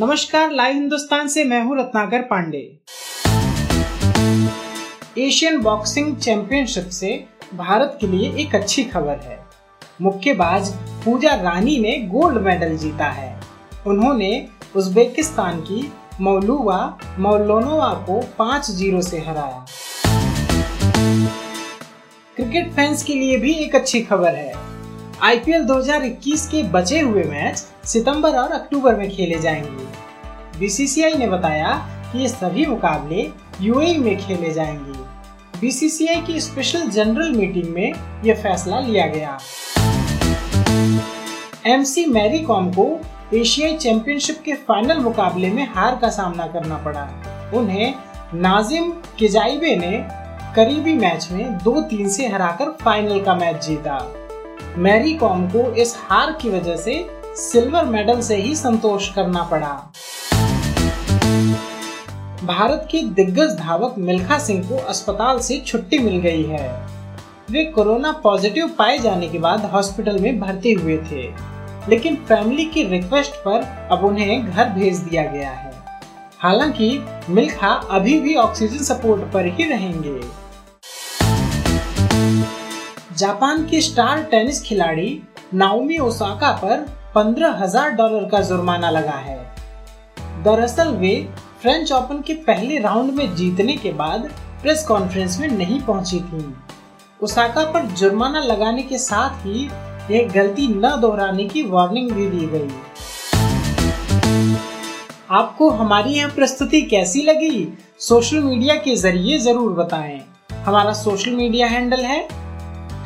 नमस्कार, लाइव हिंदुस्तान से मैं हूँ Ratnakar Pandey. Asian boxing championship से भारत के लिए एक अच्छी खबर है। मुक्केबाज पूजा रानी ने गोल्ड मेडल जीता है। उन्होंने उज्बेकिस्तान की मौलुवा मौलोनोवा को 5-0 से हराया। क्रिकेट फैंस के लिए भी एक अच्छी खबर है। आईपीएल 2021 के बचे हुए मैच सितंबर और अक्टूबर में खेले जाएँगे। बीसीसीआई ने बताया कि ये सभी मुकाबले यूएई में खेले जाएँगे। बीसीसीआई की स्पेशल जनरल मीटिंग में यह फैसला लिया गया। एमसी मैरी कॉम को एशियाई चैंपियनशिप के फाइनल मुकाबले में हार का सामना करना पड़ा। उन्हें नाजिम किजाइबे ने करीबी मैच में दो तीन से हराकर फाइनल का मैच जीता। मैरी कॉम को इस हार की वजह से सिल्वर मेडल से ही संतोष करना पड़ा। भारत की दिग्गज धावक मिल्खा सिंह को अस्पताल से छुट्टी मिल गई है। वे कोरोना पॉजिटिव पाए जाने के बाद हॉस्पिटल में भर्ती हुए थे, लेकिन फैमिली की रिक्वेस्ट पर अब उन्हें घर भेज दिया गया है। हालाँकि मिल्खा अभी भी ऑक्सीजन सपोर्ट पर ही रहेंगे। जापान की स्टार टेनिस खिलाड़ी नाओमी ओसाका पर पंद्रह हज़ार डॉलर का जुर्माना लगा है। दरअसल वे फ्रेंच ओपन के पहले राउंड में जीतने के बाद प्रेस कॉन्फ्रेंस में नहीं पहुँची थी। ओसाका पर जुर्माना लगाने के साथ ही एक गलती न दोहराने की वार्निंग भी दी गई। आपको हमारी यह प्रस्तुति कैसी लगी? सोशल मीडिया के ज़रिए ज़रूर बताएँ। हमारा सोशल मीडिया हैंडल है